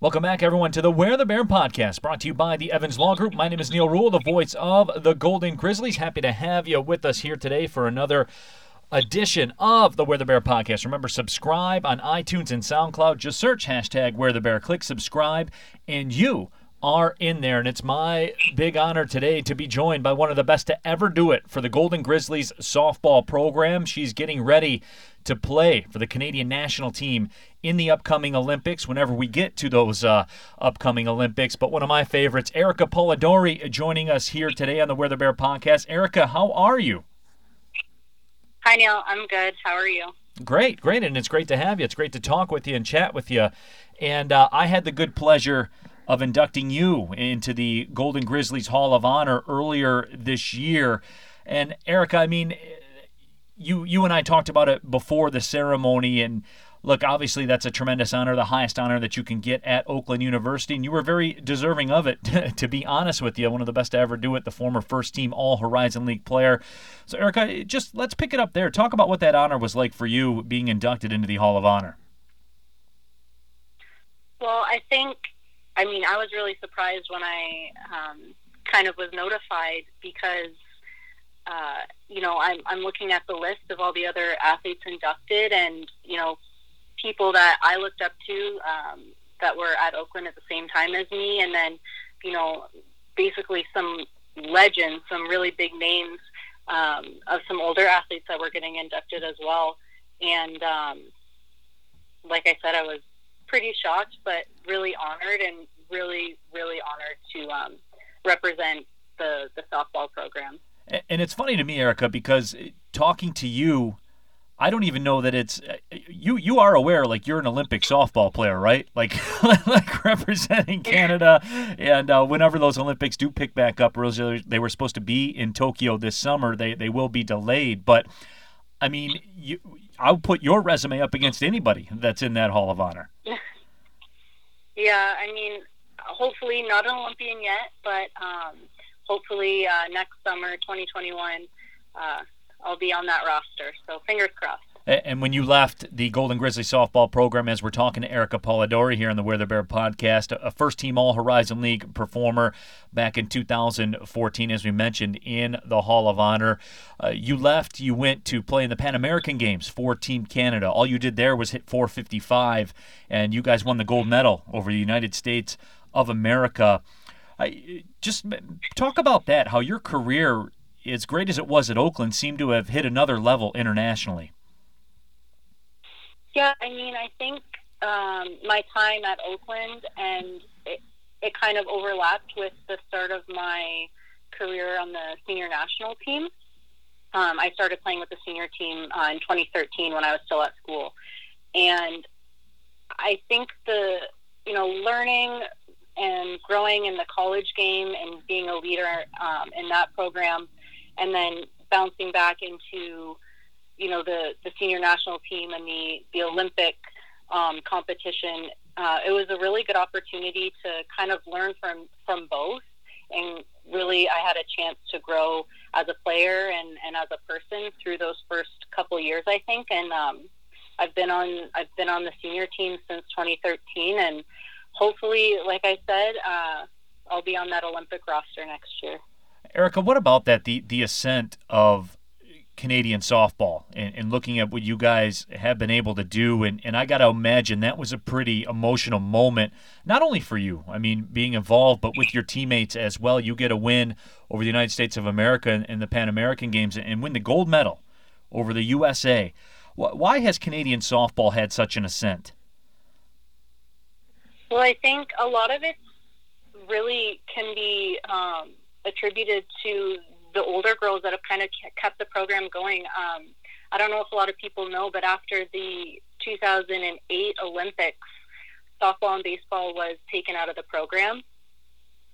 Welcome back, everyone, to the Where the Bear podcast, brought to you by the Evans Law Group. My name is Neil Rule, the voice of the Golden Grizzlies. Happy to have you with us here today for another edition of the Where the Bear podcast. Remember, subscribe on iTunes and SoundCloud. Just search hashtag Where the Bear. Click subscribe, and you are in there. And it's my big honor today to be joined by one of the best to ever do it for the Golden Grizzlies softball program. She's getting ready to play for the Canadian national team in the upcoming Olympics whenever we get to those uh, upcoming Olympics. But one of my favorites, Erica Polidori, joining us here today on the Where the Bear podcast. Erica, how are you? Hi, Neil. I'm good. How are you? Great, great. And it's great to have you. It's great to talk with you and chat with you. And uh, I had the good pleasure of inducting you into the Golden Grizzlies Hall of Honor earlier this year. And Erica, I mean, you you and I talked about it before the ceremony. And look obviously that's a tremendous honor the highest honor that you can get at Oakland University. And you were very deserving of it to be honest with you. One of the best to ever do it the former first team all Horizon League player. So Erica just let's pick it up there. Talk about what that honor was like for you being inducted into the Hall of Honor. Well I think I mean I was really surprised when I um, kind of was notified because uh, you know, I'm, I'm looking at the list of all the other athletes inducted and, you know, people that I looked up to um, that were at Oakland at the same time as me. And then, you know, basically some legends, some really big names um, of some older athletes that were getting inducted as well. And um, like I said, I was pretty shocked, but really honored and really, really honored to um, represent the, the softball program. And it's funny to me, Erica, because talking to you, I don't even know that it's you. You are aware, like you're an Olympic softball player, right? Like, like representing Canada, and uh, whenever those Olympics do pick back up, they were supposed to be in Tokyo this summer. They they will be delayed, but I mean, you, I'll put your resume up against anybody that's in that Hall of Honor. Yeah, I mean, hopefully not an Olympian yet, but. Um hopefully uh, next summer, 2021, uh, I'll be on that roster. So fingers crossed. And when you left the Golden Grizzly softball program, as we're talking to Erica Polidori here on the Where the Bear podcast, a first team All Horizon League performer back in 2014, as we mentioned, in the Hall of Honor. Uh, you left, you went to play in the Pan American Games for Team Canada. All you did there was hit 455, and you guys won the gold medal over the United States of America. I, just talk about that. How your career, as great as it was at Oakland, seemed to have hit another level internationally. Yeah, I mean, I think um, my time at Oakland and it, it kind of overlapped with the start of my career on the senior national team. Um, I started playing with the senior team uh, in 2013 when I was still at school, and I think the you know learning and growing in the college game and being a leader um, in that program, and then bouncing back into you know the the senior national team and the the Olympic um, competition. Uh, it was a really good opportunity to kind of learn from from both, and really I had a chance to grow as a player and, and as a person through those first couple years, I think. And um, I've been on I've been on the senior team since 2013, and hopefully, like I said, uh, I'll be on that Olympic roster next year. Erica, what about that? The the ascent of Canadian softball and, and, looking at what you guys have been able to do. And, and I got to imagine that was a pretty emotional moment, not only for you, I mean, being involved, but with your teammates as well. You get a win over the United States of America in, in the Pan American Games and win the gold medal over the USA. Why has Canadian softball had such an ascent? Well, I think a lot of it really can be um, attributed to the older girls that have kind of kept the program going. Um, I don't know if a lot of people know, but after the 2008 Olympics, softball and baseball was taken out of the program,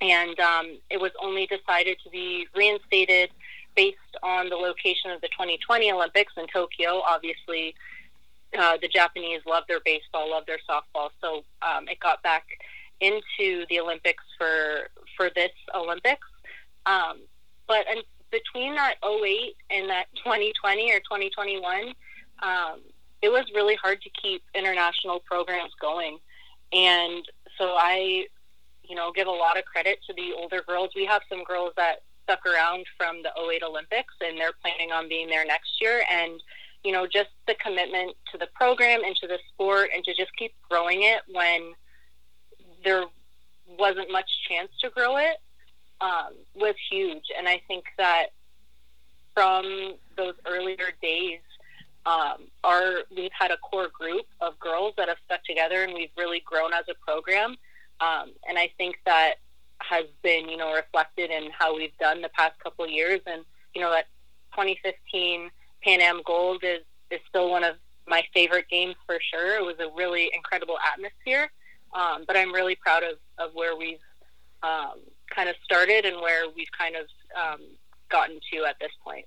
and um, it was only decided to be reinstated based on the location of the 2020 Olympics in Tokyo. Obviously, uh, the Japanese love their baseball, love their softball, so um, it got back into the Olympics for for this Olympics. Um, but between that 08 and that 2020 or 2021, um, it was really hard to keep international programs going. And so I, you know, give a lot of credit to the older girls. We have some girls that stuck around from the 08 Olympics and they're planning on being there next year. And, you know, just the commitment to the program and to the sport and to just keep growing it when there wasn't much chance to grow it um, was huge. And I think that from those earlier days, um, our we've had a core group of girls that have stuck together, and we've really grown as a program. Um, and I think that has been, you know, reflected in how we've done the past couple of years. And you know, that 2015 Pan Am Gold is is still one of my favorite games for sure. It was a really incredible atmosphere. Um, but I'm really proud of, of where we've um, kind of started and where we've kind of um, gotten to at this point.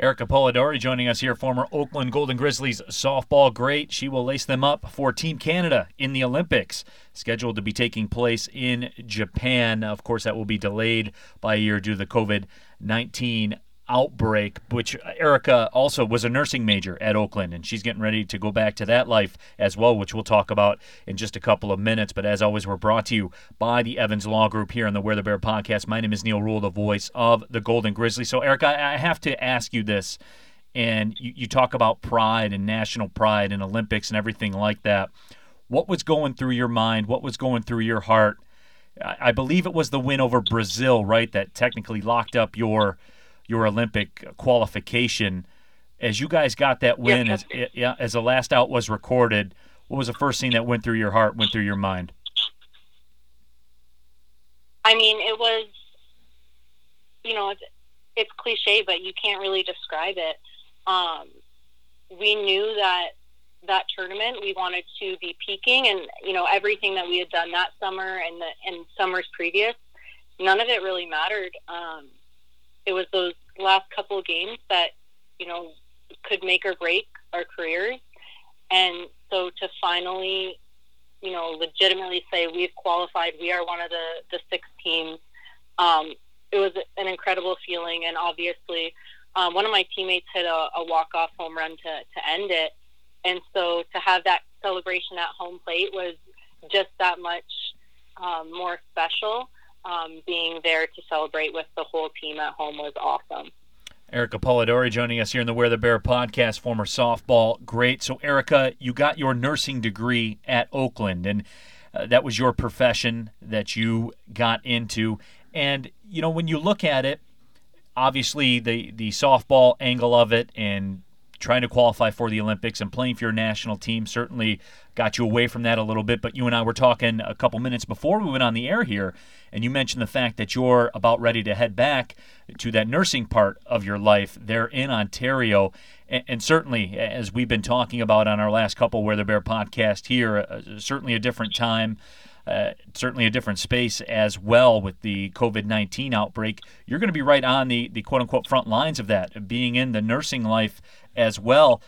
Erica Polidori joining us here, former Oakland Golden Grizzlies softball great. She will lace them up for Team Canada in the Olympics, scheduled to be taking place in Japan. Of course, that will be delayed by a year due to the COVID 19 outbreak, which Erica also was a nursing major at Oakland, and she's getting ready to go back to that life as well, which we'll talk about in just a couple of minutes. But as always, we're brought to you by the Evans Law Group here on the Where the Bear podcast. My name is Neil Rule, the voice of the Golden Grizzly. So, Erica, I have to ask you this, and you, you talk about pride and national pride and Olympics and everything like that. What was going through your mind? What was going through your heart? I believe it was the win over Brazil, right? That technically locked up your your Olympic qualification. As you guys got that win, as yeah, as the last out was recorded, what was the first thing that went through your heart, went through your mind? I mean, it was, you know, it's, it's cliche, but you can't really describe it. Um, we knew that that tournament we wanted to be peaking, and you know, everything that we had done that summer and the and summers previous, none of it really mattered. Um, it was those last couple of games that you know could make or break our careers, and so to finally, you know, legitimately say we've qualified, we are one of the the six teams. Um, it was an incredible feeling, and obviously, um, one of my teammates hit a, a walk off home run to to end it, and so to have that celebration at home plate was just that much um, more special um, being there to celebrate with the whole team at home was awesome. Erica Polidori joining us here in the Where the Bear podcast, former softball great. So, Erica, you got your nursing degree at Oakland, and uh, that was your profession that you got into. And, you know, when you look at it, obviously the, the softball angle of it and trying to qualify for the Olympics and playing for your national team certainly got you away from that a little bit. But you and I were talking a couple minutes before we went on the air here, and you mentioned the fact that you're about ready to head back to that nursing part of your life there in Ontario. And, certainly, as we've been talking about on our last couple Where the Bear podcast here, uh, certainly a different time. Uh, certainly a different space as well with the COVID 19 outbreak. You're going to be right on the, the quote unquote front lines of that, being in the nursing life as well.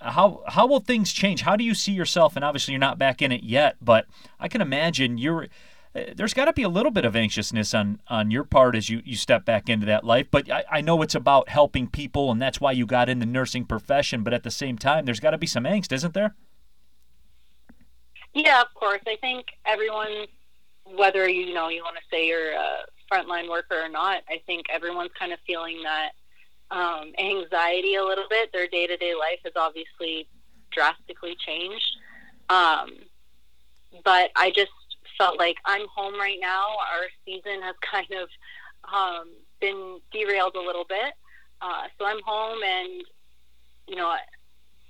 How how will things change? How do you see yourself? And obviously, you're not back in it yet, but I can imagine you're. Uh, there's got to be a little bit of anxiousness on on your part as you, you step back into that life. But I, I know it's about helping people, and that's why you got in the nursing profession. But at the same time, there's got to be some angst, isn't there? Yeah, of course. I think everyone, whether you know you want to say you're a frontline worker or not, I think everyone's kind of feeling that um, anxiety a little bit. Their day to day life has obviously drastically changed. Um, but I just felt like I'm home right now. Our season has kind of um, been derailed a little bit. Uh, so I'm home and, you know, I,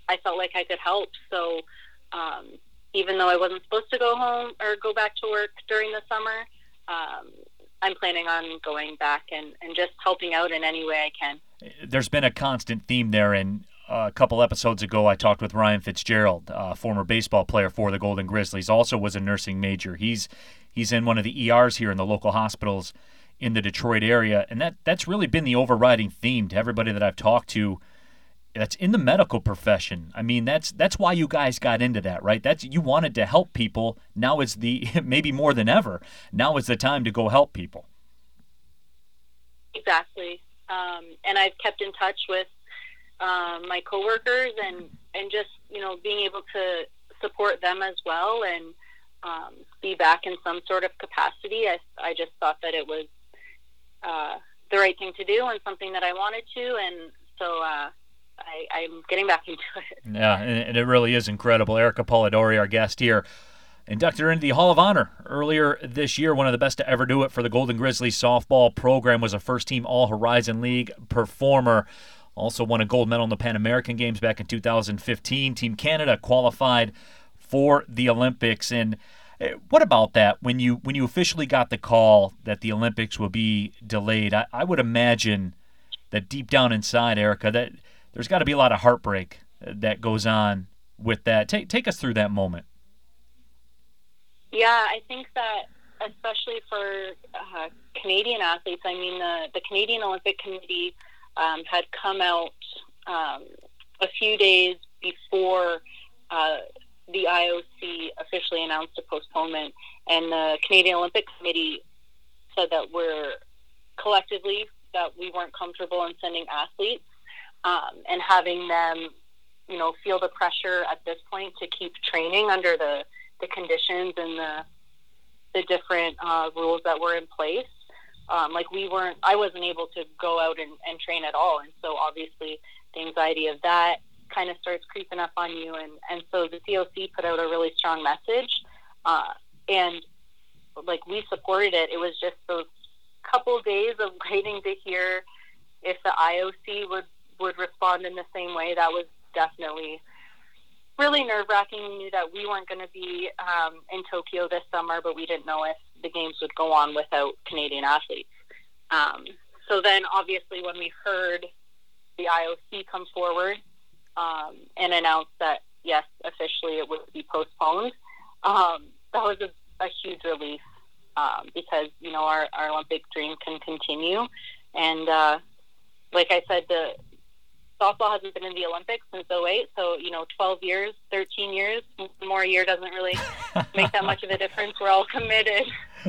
I felt like I could help. So um, even though I wasn't supposed to go home or go back to work during the summer, um, I'm planning on going back and, and just helping out in any way I can. There's been a constant theme there, and a couple episodes ago, I talked with Ryan Fitzgerald, former baseball player for the Golden Grizzlies, also was a nursing major. He's he's in one of the ERs here in the local hospitals in the Detroit area, and that that's really been the overriding theme to everybody that I've talked to. That's in the medical profession. I mean, that's that's why you guys got into that, right? That's you wanted to help people. Now is the maybe more than ever. Now is the time to go help people. Exactly, um, and I've kept in touch with um, my coworkers and and just you know being able to support them as well and um, be back in some sort of capacity. I, I just thought that it was uh, the right thing to do and something that I wanted to, and so uh, I, I'm getting back into it. Yeah, and it really is incredible. Erica Polidori, our guest here, inducted into the Hall of Honor earlier this year. One of the best to ever do it for the Golden Grizzlies softball program was a first-team All Horizon League performer. Also won a gold medal in the Pan American Games back in 2015. Team Canada qualified for the Olympics. And eh, what about that? When you when you officially got the call that the Olympics will be delayed, I, I would imagine that deep down inside, Erica, that there's got to be a lot of heartbreak uh, that goes on with that. Take take us through that moment. Yeah, I think that especially for uh, Canadian athletes, I mean the the Canadian Olympic Committee um, had come out um, a few days before uh, the IOC officially announced a postponement, and the Canadian Olympic Committee said that we're collectively that we weren't comfortable in sending athletes um, and having them, you know, feel the pressure at this point to keep training under the the conditions and the the different uh, rules that were in place. Um, like we weren't, I wasn't able to go out and, and train at all, and so obviously the anxiety of that kind of starts creeping up on you. And, and so the COC put out a really strong message. Uh, and like we supported it. It was just those couple days of waiting to hear if the IOC would, would respond in the same way. That was definitely really nerve wracking. We knew that we weren't going to be um, in Tokyo this summer, but we didn't know if the games would go on without Canadian athletes. Um, so then, obviously, when we heard the IOC come forward um, and announce that yes, officially it would be postponed, um, that was a, a huge relief um, because you know our, our Olympic dream can continue, and uh, like I said, the softball hasn't been in the Olympics since 08, so you know 12 years, 13 years, more a year doesn't really make that much of a difference. We're all committed.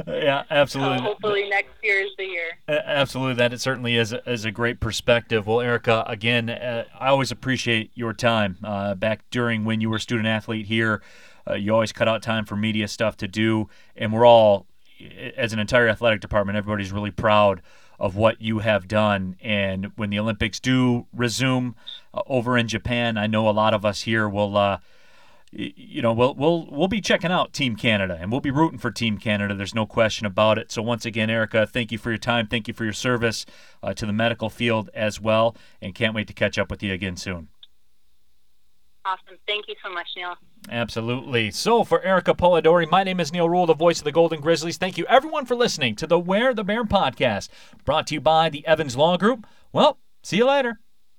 Yeah, absolutely. So hopefully next year is the year. Absolutely, that it certainly is is a great perspective. Well, Erica, again, uh, I always appreciate your time uh, back during when you were a student athlete here. Uh, you always cut out time for media stuff to do, and we're all, as an entire athletic department, everybody's really proud of what you have done. And when the Olympics do resume uh, over in Japan, I know a lot of us here will uh, you know, we'll we'll we'll be checking out Team Canada and we'll be rooting for Team Canada. There's no question about it. So once again, Erica, thank you for your time. Thank you for your service uh, to the medical field as well, and can't wait to catch up with you again soon. Awesome. Thank you so much, Neil. Absolutely. So, for Erica Polidori, my name is Neil Rule, the voice of the Golden Grizzlies. Thank you, everyone, for listening to the Where the Bear podcast, brought to you by the Evans Law Group. Well, see you later.